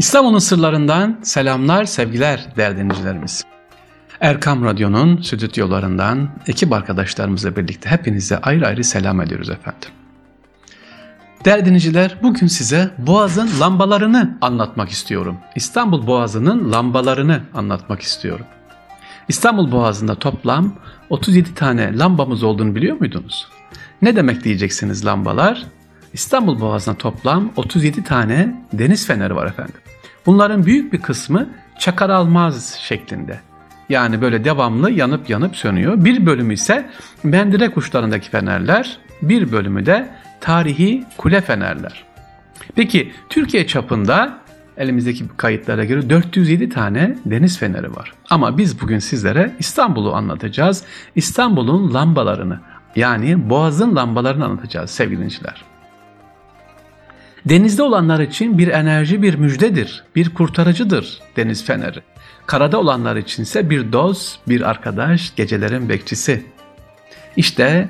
İstanbul'un sırlarından selamlar, sevgiler değerli dinleyicilerimiz. Erkam Radyo'nun stüdyolarından ekip arkadaşlarımızla birlikte hepinize ayrı ayrı selam ediyoruz efendim. Değerli dinleyiciler, bugün size Boğaz'ın lambalarını anlatmak istiyorum. İstanbul Boğazı'nın lambalarını anlatmak istiyorum. İstanbul Boğazı'nda toplam 37 tane lambamız olduğunu biliyor muydunuz? Ne demek diyeceksiniz lambalar? İstanbul Boğazı'na toplam 37 tane deniz feneri var efendim. Bunların büyük bir kısmı çakar almaz şeklinde. Yani böyle devamlı yanıp yanıp sönüyor. Bir bölümü ise mendire kuşlarındaki fenerler, bir bölümü de tarihi kule fenerler. Peki Türkiye çapında elimizdeki kayıtlara göre 407 tane deniz feneri var. Ama biz bugün sizlere İstanbul'u anlatacağız. İstanbul'un lambalarını yani boğazın lambalarını anlatacağız sevgili dinleyiciler. Denizde olanlar için bir enerji bir müjdedir, bir kurtarıcıdır deniz feneri. Karada olanlar içinse bir dost, bir arkadaş, gecelerin bekçisi. İşte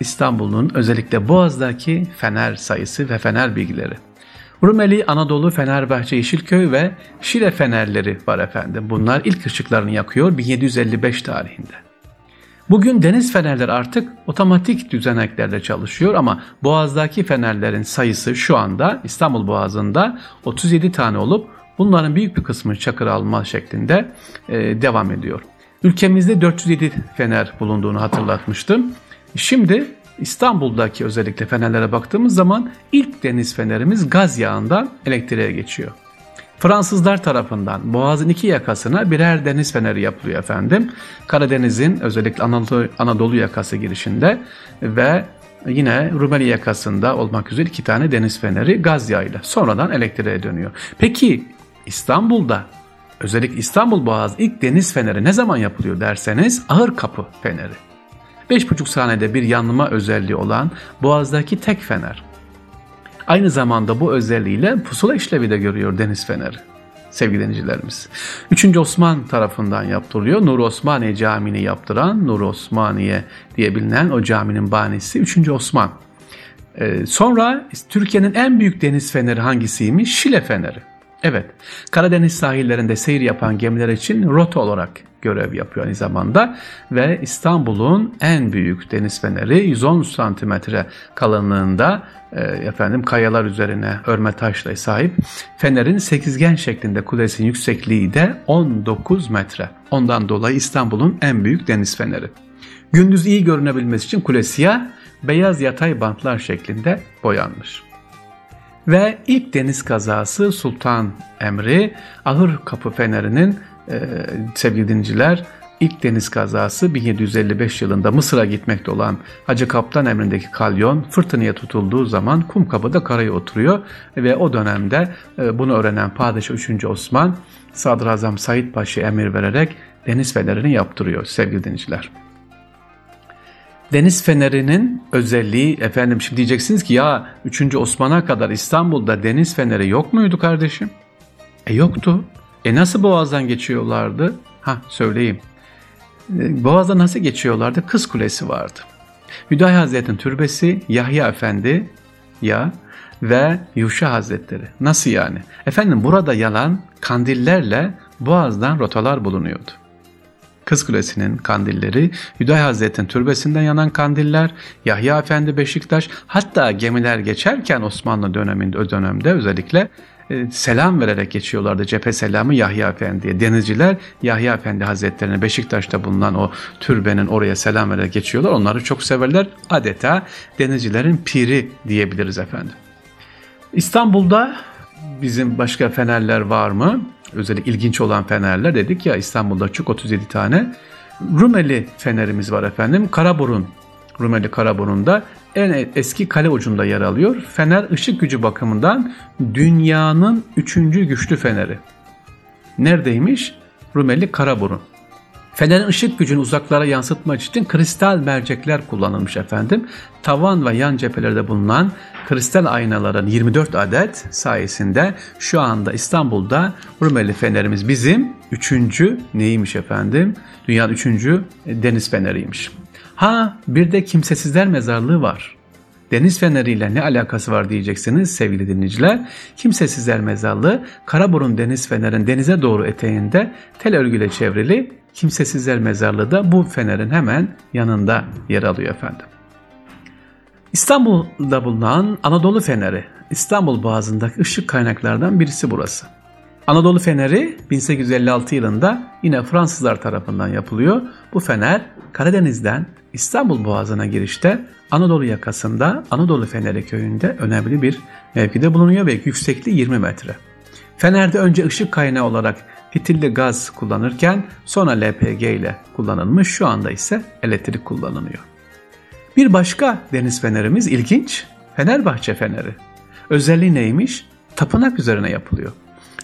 İstanbul'un özellikle Boğaz'daki fener sayısı ve fener bilgileri. Rumeli, Anadolu, Fenerbahçe, Yeşilköy ve Şile fenerleri var efendim. Bunlar ilk ışıklarını yakıyor 1755 tarihinde. Bugün deniz fenerleri artık otomatik düzeneklerle çalışıyor ama Boğaz'daki fenerlerin sayısı şu anda İstanbul Boğazı'nda 37 tane olup bunların büyük bir kısmı çakır alma şeklinde e, devam ediyor. Ülkemizde 407 fener bulunduğunu hatırlatmıştım. Şimdi İstanbul'daki özellikle fenerlere baktığımız zaman ilk deniz fenerimiz gaz yağından elektriğe geçiyor. Fransızlar tarafından Boğaz'ın iki yakasına birer deniz feneri yapılıyor efendim. Karadeniz'in özellikle Anadolu, Anadolu yakası girişinde ve yine Rumeli yakasında olmak üzere iki tane deniz feneri gaz yağıyla sonradan elektriğe dönüyor. Peki İstanbul'da özellikle İstanbul Boğaz ilk deniz feneri ne zaman yapılıyor derseniz Ağır Kapı Feneri. 5,5 saniyede bir yanma özelliği olan Boğaz'daki tek fener. Aynı zamanda bu özelliğiyle pusula işlevi de görüyor deniz feneri sevgili denizcilerimiz. 3. Osman tarafından yaptırılıyor. Nur Osmaniye Camii'ni yaptıran Nur Osmaniye diye bilinen o caminin banisi 3. Osman. Ee, sonra Türkiye'nin en büyük deniz feneri hangisiymiş? Şile feneri. Evet, Karadeniz sahillerinde seyir yapan gemiler için rota olarak görev yapıyor aynı zamanda ve İstanbul'un en büyük deniz feneri 110 santimetre kalınlığında e, efendim kayalar üzerine örme taşla sahip. Fenerin sekizgen şeklinde kulesinin yüksekliği de 19 metre. Ondan dolayı İstanbul'un en büyük deniz feneri. Gündüz iyi görünebilmesi için kule siyah, beyaz yatay bantlar şeklinde boyanmış. Ve ilk deniz kazası Sultan Emri Ahır Kapı Feneri'nin e, sevgili dinciler ilk deniz kazası 1755 yılında Mısır'a gitmekte olan Hacı Kaptan emrindeki kalyon fırtınaya tutulduğu zaman Kumkapı'da karaya oturuyor ve o dönemde e, bunu öğrenen Padişah 3. Osman Sadrazam Said Paşa emir vererek deniz fenerini yaptırıyor sevgili dinleyiciler. Deniz fenerinin özelliği efendim şimdi diyeceksiniz ki ya 3. Osman'a kadar İstanbul'da deniz feneri yok muydu kardeşim? E yoktu. E nasıl boğazdan geçiyorlardı? Ha söyleyeyim. E, boğazdan nasıl geçiyorlardı? Kız Kulesi vardı. Hüdayi Hazretleri'nin türbesi Yahya Efendi ya ve Yuşa Hazretleri. Nasıl yani? Efendim burada yalan kandillerle boğazdan rotalar bulunuyordu. Kız Kulesi'nin kandilleri, Hüdayi Hazretleri'nin türbesinden yanan kandiller, Yahya Efendi Beşiktaş, hatta gemiler geçerken Osmanlı döneminde o dönemde özellikle e, selam vererek geçiyorlardı cephe selamı Yahya Efendi'ye. Denizciler Yahya Efendi Hazretlerine Beşiktaş'ta bulunan o türbenin oraya selam vererek geçiyorlar. Onları çok severler. Adeta denizcilerin piri diyebiliriz efendim. İstanbul'da bizim başka fenerler var mı? Özellikle ilginç olan fenerler dedik ya İstanbul'da çok 37 tane. Rumeli fenerimiz var efendim. Karaburun Rumeli Karaburun'da en eski kale ucunda yer alıyor. Fener ışık gücü bakımından dünyanın üçüncü güçlü feneri. Neredeymiş? Rumeli Karaburun. Fenerin ışık gücünü uzaklara yansıtmak için kristal mercekler kullanılmış efendim. Tavan ve yan cephelerde bulunan kristal aynaların 24 adet sayesinde şu anda İstanbul'da Rumeli fenerimiz bizim üçüncü neymiş efendim? Dünyanın üçüncü deniz feneriymiş. Ha bir de kimsesizler mezarlığı var. deniz feneriyle ne alakası var diyeceksiniz sevgili dinleyiciler. Kimsesizler mezarlığı Karaburun Deniz Fener'in denize doğru eteğinde tel örgüyle çevrili Kimsesizler Mezarlığı da bu fenerin hemen yanında yer alıyor efendim. İstanbul'da bulunan Anadolu Feneri, İstanbul Boğazı'ndaki ışık kaynaklardan birisi burası. Anadolu Feneri 1856 yılında yine Fransızlar tarafından yapılıyor. Bu fener Karadeniz'den İstanbul Boğazı'na girişte Anadolu yakasında Anadolu Feneri köyünde önemli bir mevkide bulunuyor ve yüksekliği 20 metre. Fenerde önce ışık kaynağı olarak fitilli gaz kullanırken sonra LPG ile kullanılmış şu anda ise elektrik kullanılıyor. Bir başka deniz fenerimiz ilginç Fenerbahçe Feneri. Özelliği neymiş? Tapınak üzerine yapılıyor.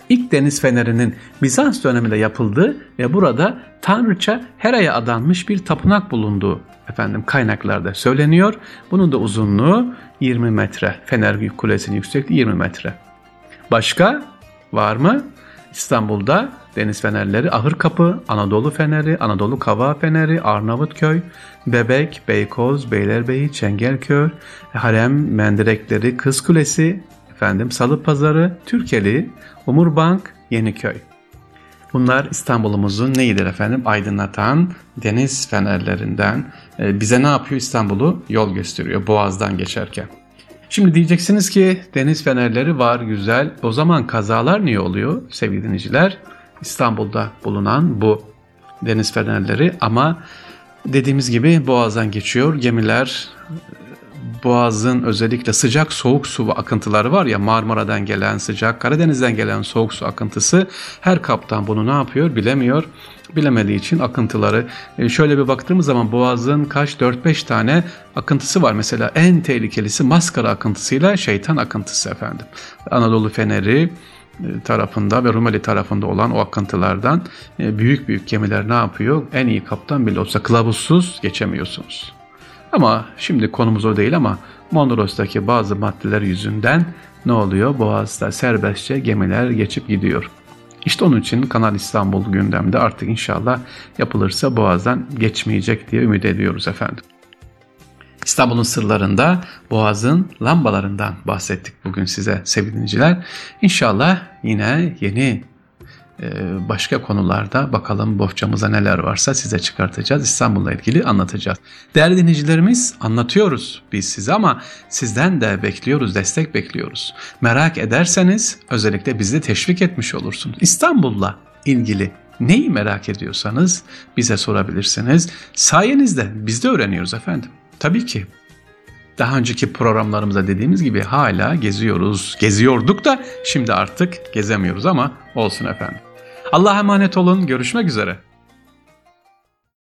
İlk deniz fenerinin Bizans döneminde yapıldığı ve burada tanrıça Hera'ya adanmış bir tapınak bulunduğu efendim kaynaklarda söyleniyor. Bunun da uzunluğu 20 metre. Fener Kulesi'nin yüksekliği 20 metre. Başka var mı? İstanbul'da deniz fenerleri Ahırkapı, Anadolu Feneri, Anadolu Kava Feneri, Arnavutköy, Bebek, Beykoz, Beylerbeyi, Çengelköy, Harem Mendirekleri, Kız Kulesi, efendim Salı Pazarı, Türkeli, Umurbank, Yeniköy. Bunlar İstanbul'umuzun neyidir efendim? Aydınlatan deniz fenerlerinden e, bize ne yapıyor İstanbul'u? Yol gösteriyor Boğaz'dan geçerken. Şimdi diyeceksiniz ki deniz fenerleri var güzel. O zaman kazalar niye oluyor sevgili dinleyiciler? İstanbul'da bulunan bu deniz fenerleri ama dediğimiz gibi boğazdan geçiyor. Gemiler Boğaz'ın özellikle sıcak soğuk su akıntıları var ya Marmara'dan gelen sıcak, Karadeniz'den gelen soğuk su akıntısı her kaptan bunu ne yapıyor bilemiyor. Bilemediği için akıntıları e, şöyle bir baktığımız zaman Boğaz'ın kaç 4-5 tane akıntısı var. Mesela en tehlikelisi maskara akıntısıyla şeytan akıntısı efendim. Anadolu Feneri, e, tarafında ve Rumeli tarafında olan o akıntılardan e, büyük büyük gemiler ne yapıyor? En iyi kaptan bile olsa kılavuzsuz geçemiyorsunuz. Ama şimdi konumuz o değil ama Mondros'taki bazı maddeler yüzünden ne oluyor? Boğaz'da serbestçe gemiler geçip gidiyor. İşte onun için Kanal İstanbul gündemde artık inşallah yapılırsa Boğaz'dan geçmeyecek diye ümit ediyoruz efendim. İstanbul'un sırlarında Boğaz'ın lambalarından bahsettik bugün size sevgili dinleyiciler. İnşallah yine yeni başka konularda bakalım bohçamıza neler varsa size çıkartacağız. İstanbul'la ilgili anlatacağız. Değerli dinleyicilerimiz anlatıyoruz biz size ama sizden de bekliyoruz, destek bekliyoruz. Merak ederseniz özellikle bizi teşvik etmiş olursunuz. İstanbul'la ilgili neyi merak ediyorsanız bize sorabilirsiniz. Sayenizde biz de öğreniyoruz efendim. Tabii ki daha önceki programlarımızda dediğimiz gibi hala geziyoruz. Geziyorduk da şimdi artık gezemiyoruz ama olsun efendim. Allah'a emanet olun. Görüşmek üzere.